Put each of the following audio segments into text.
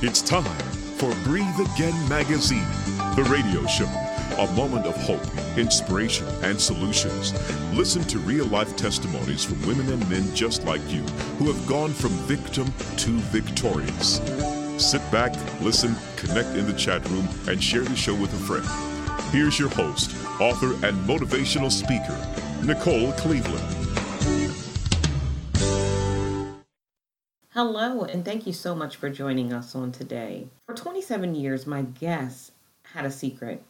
It's time for Breathe Again Magazine, the radio show. A moment of hope, inspiration, and solutions. Listen to real life testimonies from women and men just like you who have gone from victim to victorious. Sit back, listen, connect in the chat room, and share the show with a friend. Here's your host, author, and motivational speaker, Nicole Cleveland. Hello, and thank you so much for joining us on today. For 27 years, my guest had a secret.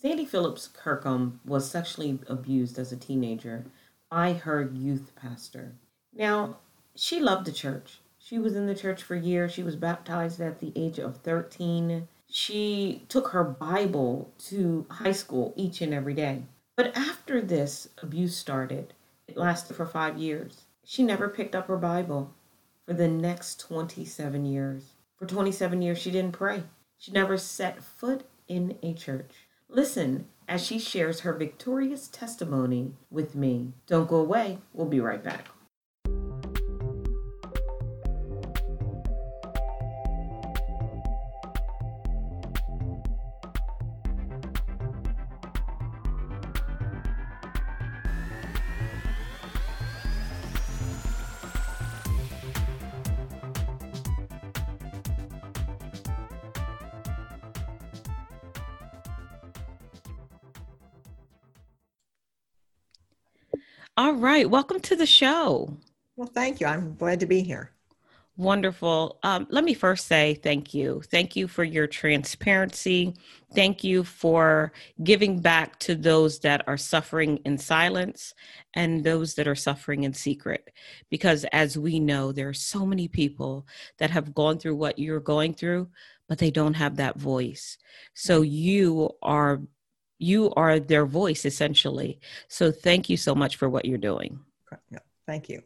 Sandy Phillips Kirkham was sexually abused as a teenager by her youth pastor. Now, she loved the church. She was in the church for years. She was baptized at the age of 13. She took her Bible to high school each and every day. But after this abuse started, it lasted for five years. She never picked up her Bible for the next 27 years. For 27 years, she didn't pray. She never set foot in a church. Listen as she shares her victorious testimony with me. Don't go away. We'll be right back. All right. Welcome to the show. Well, thank you. I'm glad to be here. Wonderful. Um, let me first say thank you. Thank you for your transparency. Thank you for giving back to those that are suffering in silence and those that are suffering in secret. Because as we know, there are so many people that have gone through what you're going through, but they don't have that voice. So you are you are their voice essentially. So thank you so much for what you're doing. Yeah, thank you.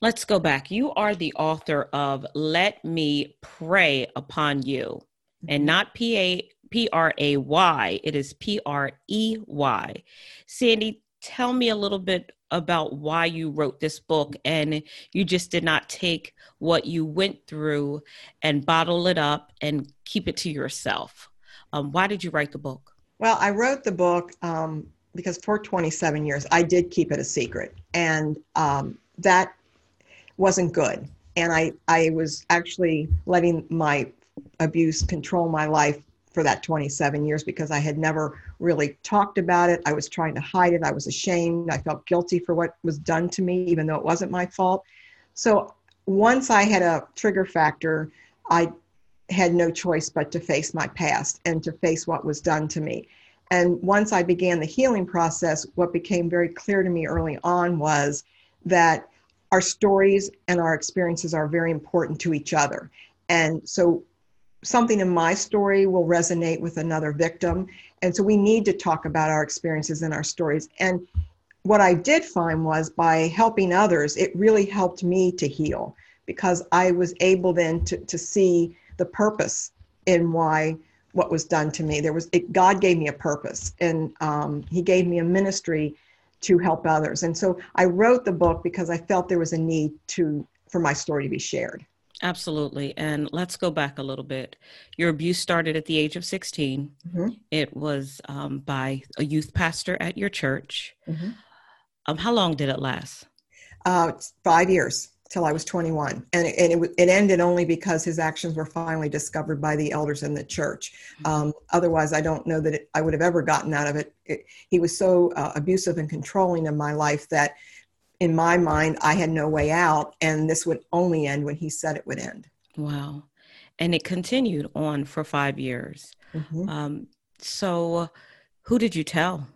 Let's go back. You are the author of Let Me Prey Upon You, mm-hmm. and not P A P R A Y. It is P R E Y. Sandy, tell me a little bit about why you wrote this book and you just did not take what you went through and bottle it up and keep it to yourself. Um, why did you write the book? Well, I wrote the book um, because for 27 years I did keep it a secret, and um, that wasn't good. And I, I was actually letting my abuse control my life for that 27 years because I had never really talked about it. I was trying to hide it. I was ashamed. I felt guilty for what was done to me, even though it wasn't my fault. So once I had a trigger factor, I had no choice but to face my past and to face what was done to me. And once I began the healing process, what became very clear to me early on was that our stories and our experiences are very important to each other. And so something in my story will resonate with another victim. And so we need to talk about our experiences and our stories. And what I did find was by helping others, it really helped me to heal because I was able then to, to see the purpose in why what was done to me. There was it, God gave me a purpose, and um, He gave me a ministry to help others. And so I wrote the book because I felt there was a need to for my story to be shared. Absolutely. And let's go back a little bit. Your abuse started at the age of 16. Mm-hmm. It was um, by a youth pastor at your church. Mm-hmm. Um, how long did it last? Uh, five years till I was 21. And, it, and it, it, ended only because his actions were finally discovered by the elders in the church. Mm-hmm. Um, otherwise, I don't know that it, I would have ever gotten out of it. it he was so uh, abusive and controlling in my life that, in my mind, I had no way out, and this would only end when he said it would end. Wow. And it continued on for five years. Mm-hmm. Um, so, who did you tell?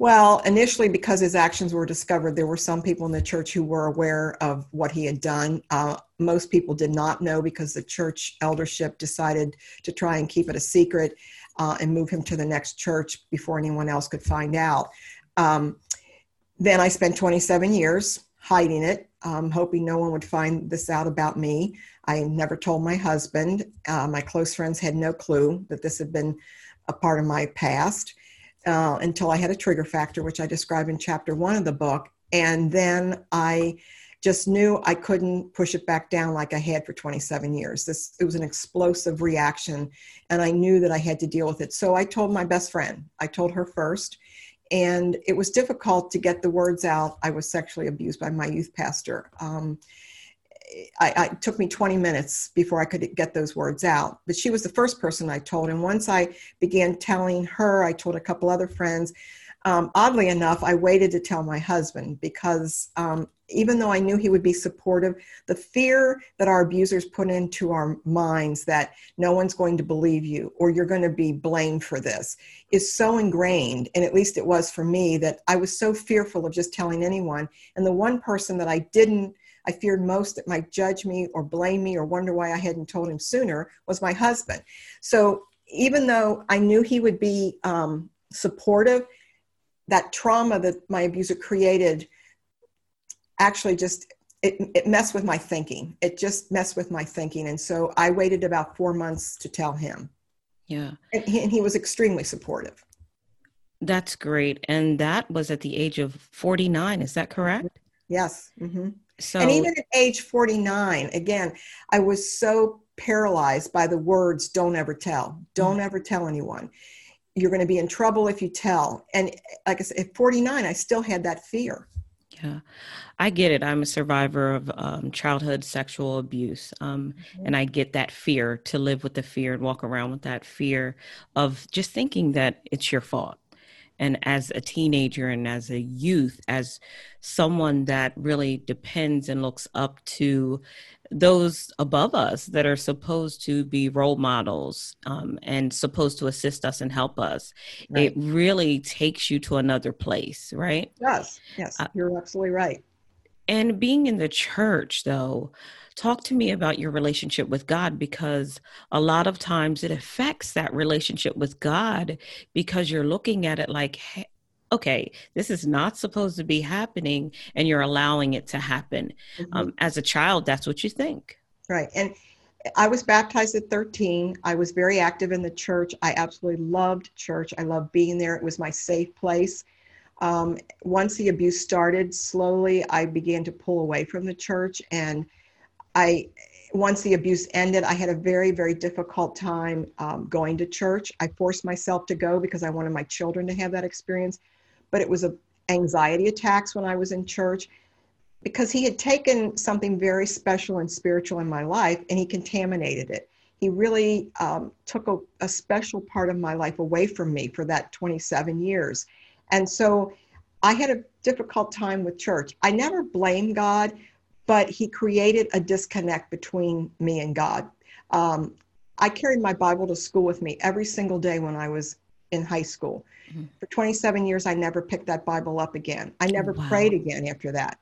Well, initially, because his actions were discovered, there were some people in the church who were aware of what he had done. Uh, most people did not know because the church eldership decided to try and keep it a secret uh, and move him to the next church before anyone else could find out. Um, then I spent 27 years hiding it, um, hoping no one would find this out about me. I never told my husband. Uh, my close friends had no clue that this had been a part of my past uh, until I had a trigger factor, which I describe in chapter one of the book. And then I just knew I couldn't push it back down like I had for 27 years. This it was an explosive reaction and I knew that I had to deal with it. So I told my best friend. I told her first and it was difficult to get the words out. I was sexually abused by my youth pastor. Um, I, I, it took me 20 minutes before I could get those words out. But she was the first person I told. And once I began telling her, I told a couple other friends. Um, oddly enough, I waited to tell my husband because um, even though I knew he would be supportive, the fear that our abusers put into our minds that no one's going to believe you or you're going to be blamed for this is so ingrained. And at least it was for me that I was so fearful of just telling anyone. And the one person that I didn't I feared most that might judge me or blame me or wonder why I hadn't told him sooner was my husband. So even though I knew he would be um, supportive, that trauma that my abuser created actually just it, it messed with my thinking. It just messed with my thinking. And so I waited about four months to tell him. Yeah. And he, and he was extremely supportive. That's great. And that was at the age of 49. Is that correct? Yes. Mm-hmm. So, and even at age 49, again, I was so paralyzed by the words, don't ever tell, don't ever tell anyone. You're going to be in trouble if you tell. And like I said, at 49, I still had that fear. Yeah, I get it. I'm a survivor of um, childhood sexual abuse. Um, mm-hmm. And I get that fear to live with the fear and walk around with that fear of just thinking that it's your fault and as a teenager and as a youth as someone that really depends and looks up to those above us that are supposed to be role models um, and supposed to assist us and help us right. it really takes you to another place right yes yes uh, you're absolutely right and being in the church though Talk to me about your relationship with God because a lot of times it affects that relationship with God because you're looking at it like, hey, okay, this is not supposed to be happening, and you're allowing it to happen. Mm-hmm. Um, as a child, that's what you think. Right. And I was baptized at 13. I was very active in the church. I absolutely loved church. I loved being there. It was my safe place. Um, once the abuse started, slowly I began to pull away from the church and I once the abuse ended, I had a very, very difficult time um, going to church. I forced myself to go because I wanted my children to have that experience, but it was a anxiety attacks when I was in church because he had taken something very special and spiritual in my life and he contaminated it. He really um, took a, a special part of my life away from me for that 27 years. And so I had a difficult time with church. I never blame God but he created a disconnect between me and God. Um, I carried my Bible to school with me every single day when I was in high school. Mm-hmm. For 27 years, I never picked that Bible up again. I never wow. prayed again after that.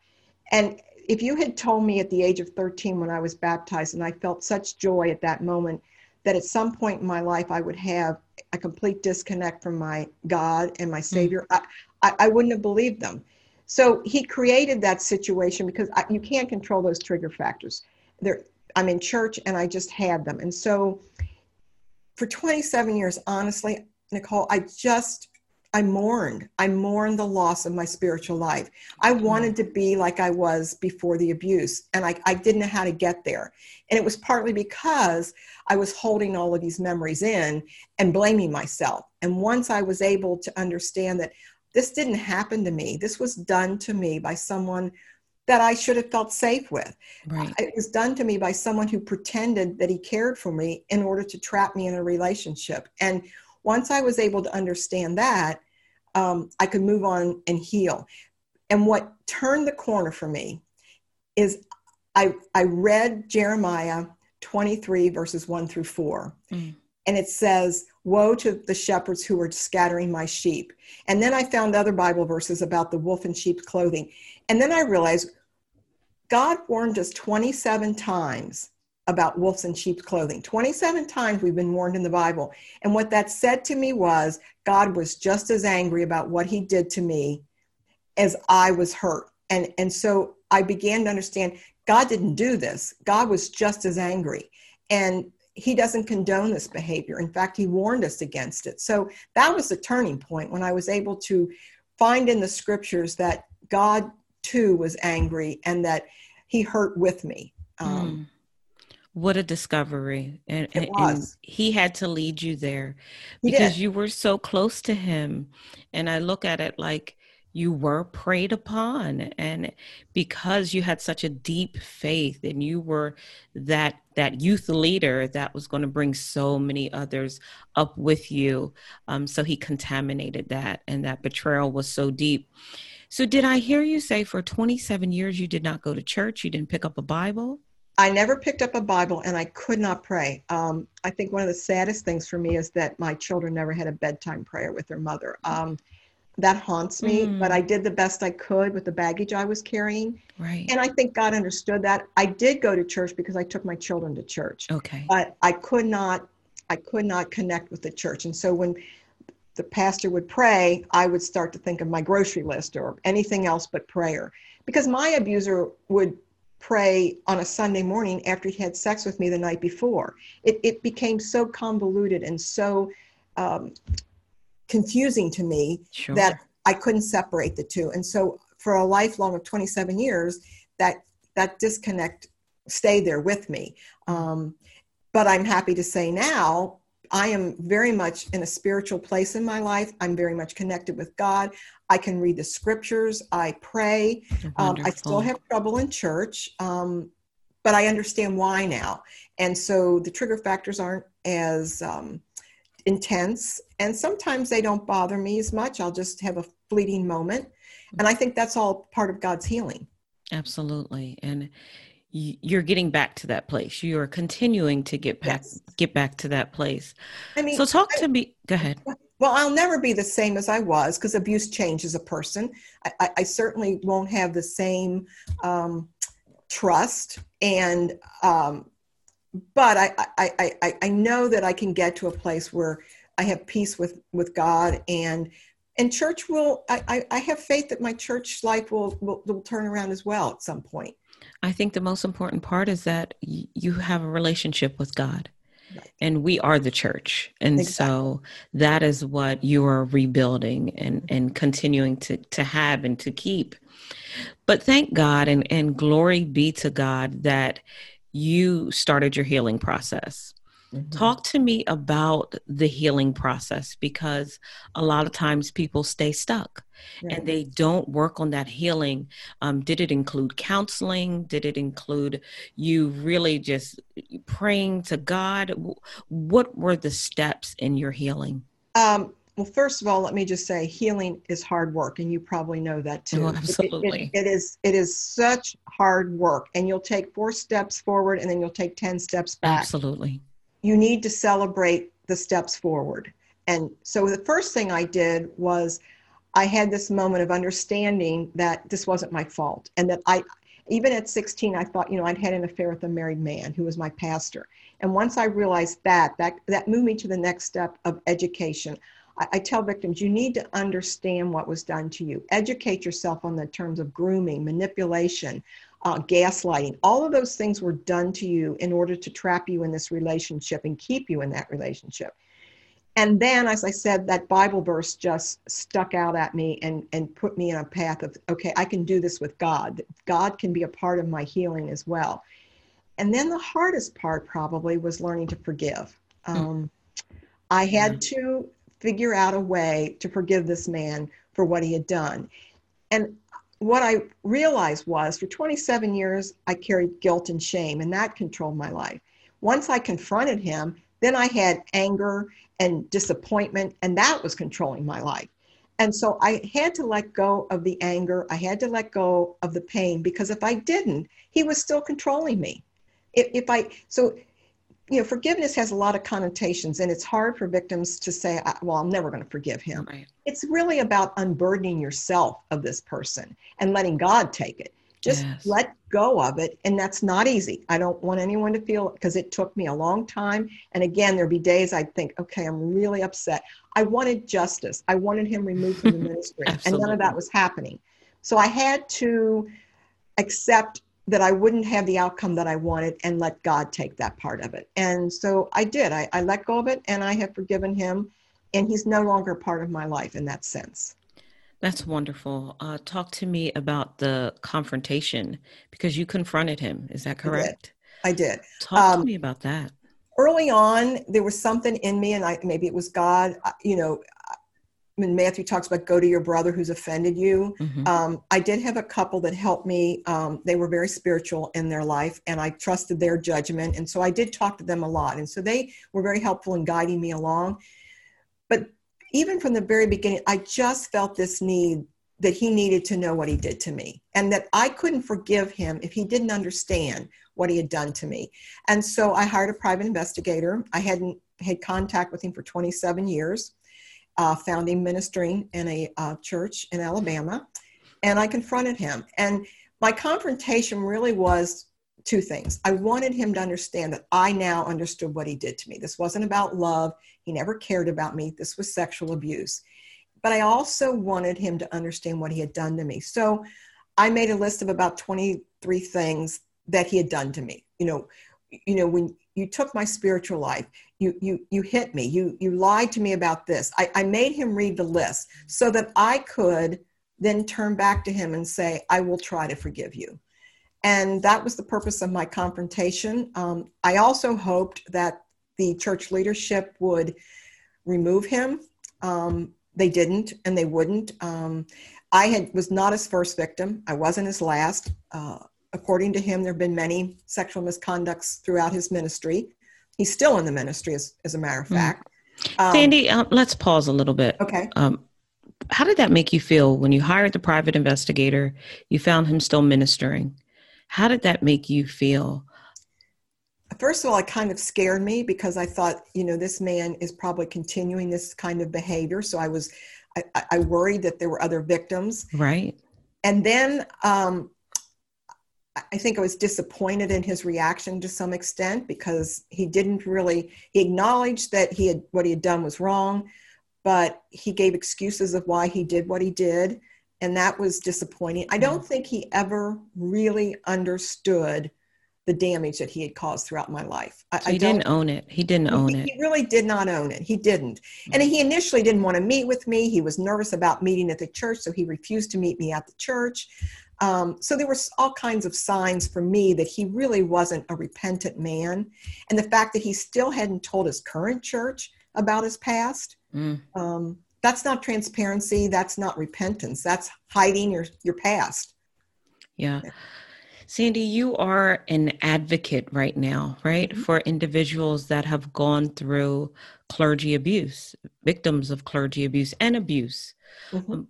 And if you had told me at the age of 13 when I was baptized, and I felt such joy at that moment that at some point in my life I would have a complete disconnect from my God and my mm-hmm. Savior, mm-hmm. I, I, I wouldn't have believed them. So he created that situation because I, you can't control those trigger factors. There, I'm in church and I just had them. And so for 27 years, honestly, Nicole, I just, I mourned. I mourned the loss of my spiritual life. I mm-hmm. wanted to be like I was before the abuse, and I, I didn't know how to get there. And it was partly because I was holding all of these memories in and blaming myself. And once I was able to understand that this didn't happen to me. This was done to me by someone that I should have felt safe with. Right. It was done to me by someone who pretended that he cared for me in order to trap me in a relationship. And once I was able to understand that, um, I could move on and heal. And what turned the corner for me is I, I read Jeremiah 23, verses 1 through 4. Mm. And it says, Woe to the shepherds who are scattering my sheep. And then I found other Bible verses about the wolf in sheep's clothing. And then I realized God warned us 27 times about wolves in sheep's clothing. 27 times we've been warned in the Bible. And what that said to me was God was just as angry about what he did to me as I was hurt. And, and so I began to understand God didn't do this. God was just as angry. And he doesn't condone this behavior. In fact, he warned us against it. So that was the turning point when I was able to find in the scriptures that God too was angry and that he hurt with me. Um, Mm. What a discovery. And, It and, and was. he had to lead you there He because did. you were so close to him. And I look at it like you were preyed upon. And because you had such a deep faith and you were that that youth leader that was going to bring so many others up with you. Um, so he contaminated that and that betrayal was so deep. So did I hear you say for 27 years you did not go to church? You didn't pick up a Bible? I never picked up a Bible and I could not pray. Um, I think one of the saddest things for me is that my children never had a bedtime prayer with their mother. Um, that haunts me, Mm. but I did the best I could with the baggage I was carrying. Right. And I think God understood that. I did go to church because I took my children to church, Okay. but I could not, I could not connect with the church. And so when the pastor would pray, I would start to think of my grocery list or anything else but prayer. Because my abuser would pray on a Sunday morning after he had sex with me the night before. It, it became so convoluted and so um, confusing to me Sure. that I couldn't separate the two. And so for a lifelong of 27 years, that that disconnect stayed there with me. Um, but I'm happy to say now I am very much in a spiritual place in my life. I'm very much connected with God. I can read the scriptures. I pray. Um, I still have trouble in church, um, but I understand why now. And so the trigger factors aren't as um, intense. And sometimes they don't bother me as much. I'll just have a fleeting moment. And I think that's all part of God's healing. Absolutely. And you're getting back to that place. You are continuing to get back Yes. get back to that place. I mean, So talk I- to me. Go ahead. Well, I'll never be the same as I was because abuse changes a person. I, I, I certainly won't have the same um, trust, and um, but I, I, I, I- know that I can get to a place where I have peace with with God and and church will. I, I, I have faith that my church life will, will will turn around as well at some point. I think the most important part is that y- you have a relationship with God. Right. And we are the church. And Exactly. so that is what you are rebuilding and, and continuing to, to have and to keep. But thank God and, and glory be to God that you started your healing process. Talk to me about the healing process because a lot of times people stay stuck Right. and they don't work on that healing. Um, did it include counseling? Did it include you really just praying to God? What were the steps in your healing? Um, well, first of all, let me just say healing is hard work, and you probably know that oh, too. Oh, It- it- absolutely. it is it is such hard work, and you'll take four steps forward, and then you'll take ten steps back. Absolutely. You need to celebrate the steps forward. And so the first thing I did was I had this moment of understanding that this wasn't my fault, and that I even at 16 i thought you know i'd had an affair with a married man who was my pastor and once i realized that that that moved me to the next step of education I, I tell victims you need to understand what was done to you. Educate yourself on the terms of grooming manipulation uh, gaslighting. All of those things were done to you in order to trap you in this relationship and keep you in that relationship. And then as i said that bible verse just stuck out at me and and put me in a path of okay i can do this with god. God can be a part of my healing as well. And then the hardest part probably was learning to forgive. Um, i had to figure out a way to forgive this man for what he had done and what i realized was for 27 years i carried guilt and shame and that controlled my life once i confronted him then i had anger and disappointment, and that was controlling my life. And so I had to let go of the anger. I had to let go of the pain because if I didn't, he was still controlling me. If, if I, so, you know, forgiveness has a lot of connotations, and it's hard for victims to say, well, I'm never going to forgive him. Right. It's really about unburdening yourself of this person and letting God take it. Just Yes. let go of it. And that's not easy. I don't want anyone to feel because it took me a long time. And again, there'd be days I'd think, okay, I'm really upset. I wanted justice. I wanted him removed from the ministry. and none of that was happening. So I had to accept that I wouldn't have the outcome that I wanted and let God take that part of it. And so I did. I, I let go of it and I have forgiven him. And he's no longer part of my life in that sense. That's wonderful. Uh, talk to me about the confrontation because you confronted him. Is that correct? I did. I did. Talk um, to me about that. Early on, there was something in me, and I, maybe it was God. You know, when Matthew talks about go to your brother who's offended you, mm-hmm. um, I did have a couple that helped me. Um, they were very spiritual in their life, and I trusted their judgment. And so I did talk to them a lot. And so they were very helpful in guiding me along. But even from the very beginning, I just felt this need that he needed to know what he did to me and that I couldn't forgive him if he didn't understand what he had done to me. And so I hired a private investigator. I hadn't had contact with him for 27 years, uh, found him ministering in a uh, church in Alabama, and I confronted him. And my confrontation really was two things. I wanted him to understand that I now understood what he did to me. This wasn't about love. He never cared about me. This was sexual abuse. But I also wanted him to understand what he had done to me. So I made a list of about 23 things that he had done to me. You know, you know, when you took my spiritual life, you you you hit me, you you lied to me about this. I, I made him read the list so that I could then turn back to him and say, I will try to forgive you. And that was the purpose of my confrontation. Um, I also hoped that the church leadership would remove him. Um, they didn't, and they wouldn't. Um, I had was not his first victim. I wasn't his last. Uh, according to him, there have been many sexual misconducts throughout his ministry. He's still in the ministry, as, as a matter of hmm. fact. Um, Sandy, um, let's pause a little bit. Okay. Um, how did that make you feel when you hired the private investigator? You found him still ministering. How did that make you feel? First of all, it kind of scared me because I thought, you know, this man is probably continuing this kind of behavior. So I was, I, I worried that there were other victims. Right. And then um, I think I was disappointed in his reaction to some extent because he didn't really, he acknowledged that he had, what he had done was wrong, but he gave excuses of why he did what he did and that was disappointing. I don't mm. think he ever really understood the damage that he had caused throughout my life. I, so he I didn't own it. He didn't own he, it. He really did not own it. He didn't. And he initially didn't want to meet with me. He was nervous about meeting at the church, so he refused to meet me at the church. Um, so there were all kinds of signs for me that he really wasn't a repentant man. And the fact that he still hadn't told his current church about his past. Mm. Um, that's not transparency that's not repentance that's hiding your your past yeah sandy you are an advocate right now right mm-hmm. for individuals that have gone through clergy abuse victims of clergy abuse and abuse mm-hmm. um,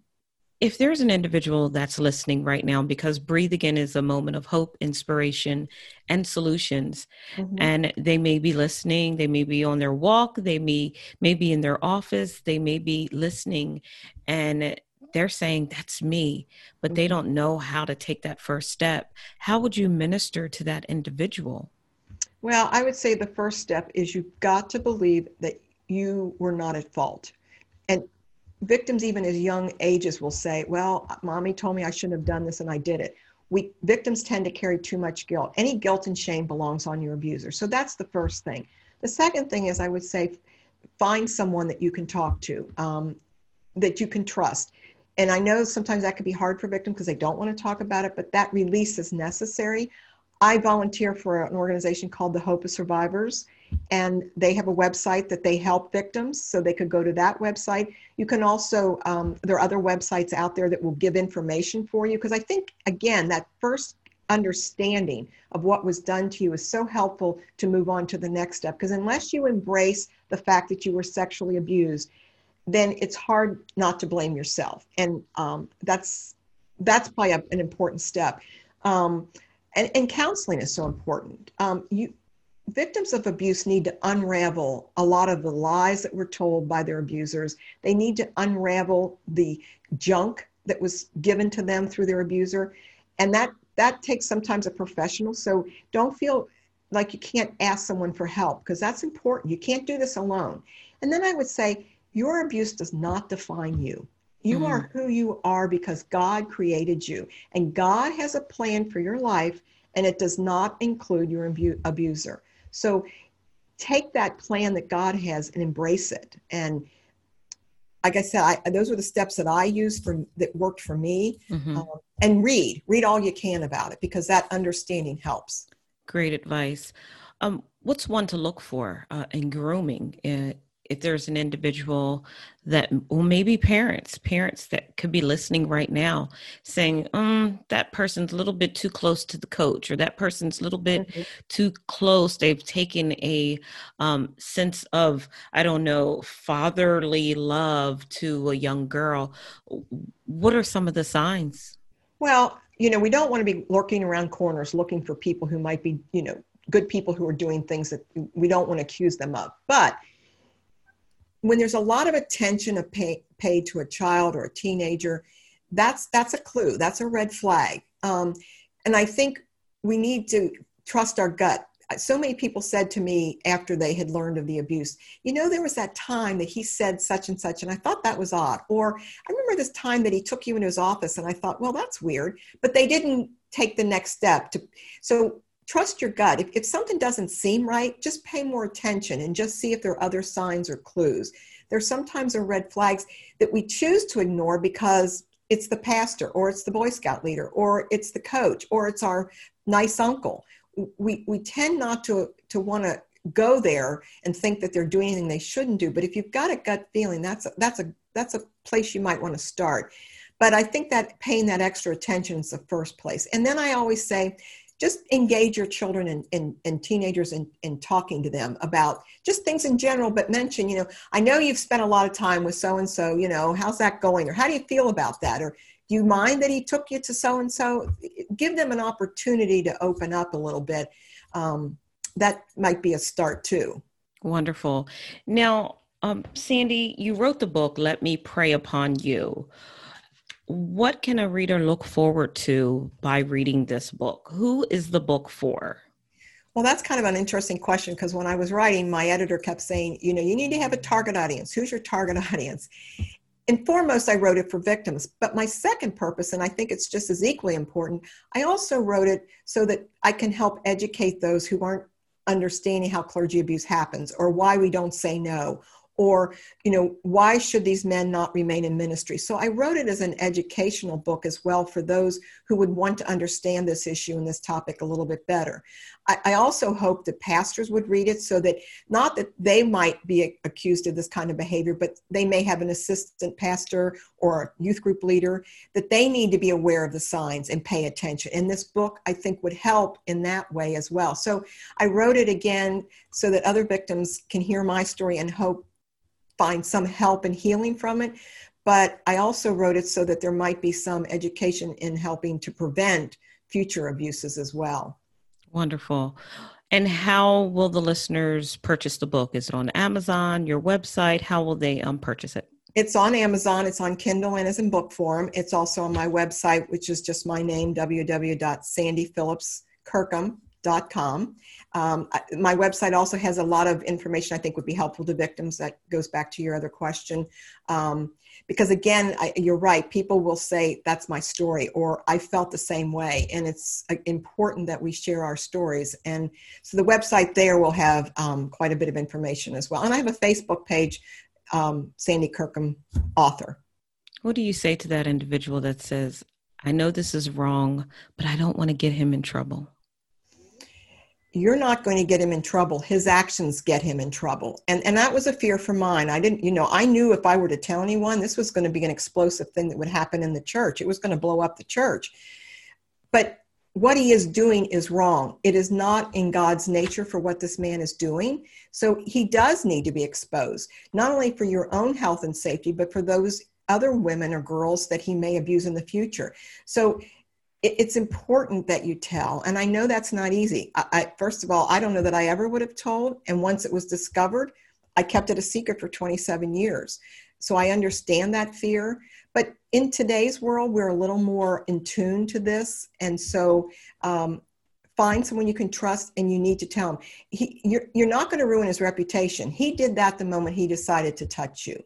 if there's an individual that's listening right now, because Breathe Again is a moment of hope, inspiration, and solutions, mm-hmm. and they may be listening, they may be on their walk, they may, may be in their office, they may be listening, and they're saying, That's me, but they mm-hmm. don't know how to take that first step. How would you minister to that individual? Well, I would say the first step is you've got to believe that you were not at fault. And victims even as young ages will say well mommy told me i shouldn't have done this and i did it. We victims tend to carry too much guilt. Any guilt and shame belongs on your abuser. So that's the first thing. The second thing is i would say find someone that you can talk to um, that you can trust. And i know sometimes that can be hard for victims because they don't want to talk about it but that release is necessary. I volunteer for an organization called the hope of survivors and they have a website that they help victims so they could go to that website. You can also um, there are other websites out there that will give information for you because i think again that first understanding of what was done to you is so helpful to move on to the next step. Because unless you embrace the fact that you were sexually abused then it's hard not to blame yourself. And um, that's that's probably a, an important step. Um, and, and, counseling is so important. Um, you victims of abuse need to unravel a lot of the lies that were told by their abusers. They need to unravel the junk that was given to them through their abuser. And that that takes sometimes a professional. So don't feel like you can't ask someone for help because that's important. You can't do this alone. And then I would say your abuse does not define you. You mm. are who you are because God created you. And God has a plan for your life, and it does not include your abu- abuser. So take that plan that God has and embrace it. And like I said, I, those were the steps that I used for that worked for me. Mm-hmm. Um, and read, read all you can about it because that understanding helps. Great advice. Um, what's one to look for uh, in grooming? Uh, if there's an individual that, well, maybe parents, parents that could be listening right now saying, um, that person's a little bit too close to the coach, or that person's a little bit mm-hmm. too close. They've taken a um, sense of, I don't know, fatherly love to a young girl. What are some of the signs? Well, you know, we don't want to be lurking around corners looking for people who might be, you know, good people who are doing things that we don't want to accuse them of. But when there's a lot of attention pay, paid to a child or a teenager, that's that's a clue. That's a red flag. Um, and I think we need to trust our gut. So many people said to me after they had learned of the abuse, you know, there was that time that he said such and such, and I thought that was odd. Or I remember this time that he took you in his office, and I thought, well, that's weird. But they didn't take the next step to. So trust your gut. If, if something doesn't seem right, just pay more attention and just see if there are other signs or clues. There sometimes are red flags that we choose to ignore because it's the pastor or it's the Boy Scout leader or it's the coach or it's our nice uncle. We, we tend not to, to want to go there and think that they're doing anything they shouldn't do. But if you've got a gut feeling, that's a, that's a, that's a place you might want to start. But I think that paying that extra attention is the first place. And then I always say, just engage your children and, and, and teenagers in, in talking to them about just things in general, but mention, you know, I know you've spent a lot of time with so and so, you know, how's that going? Or how do you feel about that? Or do you mind that he took you to so and so? Give them an opportunity to open up a little bit. Um, that might be a start too. Wonderful. Now, um, Sandy, you wrote the book, Let Me Prey Upon You what can a reader look forward to by reading this book? Who is the book for? Well, that's kind of an interesting question because when I was writing, my editor kept saying, you know, you need to have a target audience. Who's your target audience? And foremost, I wrote it for victims. But my second purpose, and I think it's just as equally important, I also wrote it so that I can help educate those who aren't understanding how clergy abuse happens or why we don't say no or you know why should these men not remain in ministry? So i wrote it as an educational book as well for those who would want to understand this issue and this topic a little bit better. I, I, also hope that pastors would read it so that not that they might be accused of this kind of behavior but they may have an assistant pastor or a youth group leader that they need to be aware of the signs and pay attention. And this book i think would help in that way as well. So i wrote it again so that other victims can hear my story and hope find some help and healing from it. But I also wrote it so that there might be some education in helping to prevent future abuses as well. Wonderful. And how will the listeners purchase the book? Is it on Amazon, your website? How will they um, purchase it? It's on Amazon, it's on Kindle, and is in book form. It's also on my website, which is just my name, www.sandyphillipskirkham.com com. Um, my website also has a lot of information I think would be helpful to victims. That goes back to your other question. Um, because again, I, you're right, people will say, that's my story, or I felt the same way. And it's uh, important that we share our stories. And so the website there will have um, quite a bit of information as well. And I have a Facebook page, um, Sandy Kirkham, author. What do you say to that individual that says, I know this is wrong, but I don't want to get him in trouble? You're not going to get him in trouble. His actions get him in trouble. And and that was a fear for mine. I didn't you know i knew if i were to tell anyone this was going to be an explosive thing that would happen in the church. It was going to blow up the church. But what he is doing is wrong. It is not in god's nature for what this man is doing. So he does need to be exposed not only for your own health and safety but for those other women or girls that he may abuse in the future. So it's important that you tell and i know that's not easy. I, I, first of all i don't know that i ever would have told and once it was discovered i kept it a secret for 27 years. So i understand that fear but in today's world we're a little more in tune to this and so um, find someone you can trust and you need to tell him he, you're, you're not going to ruin his reputation. He did that the moment he decided to touch you.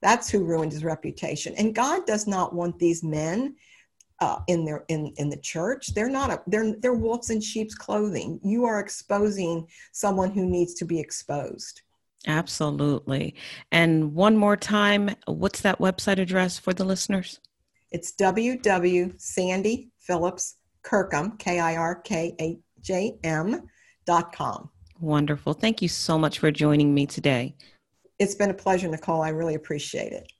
That's who ruined his reputation. And god does not want these men uh, in their in in the church they're not a, they're they're wolves in sheep's clothing you are exposing someone who needs to be exposed Absolutely. And one more time, what's that website address for the listeners? It's www.sandyphillipskirkham, K-I-R-K-H-A-M dot com. Wonderful. Thank you so much for joining me today. It's been a pleasure, Nicole. I really appreciate it.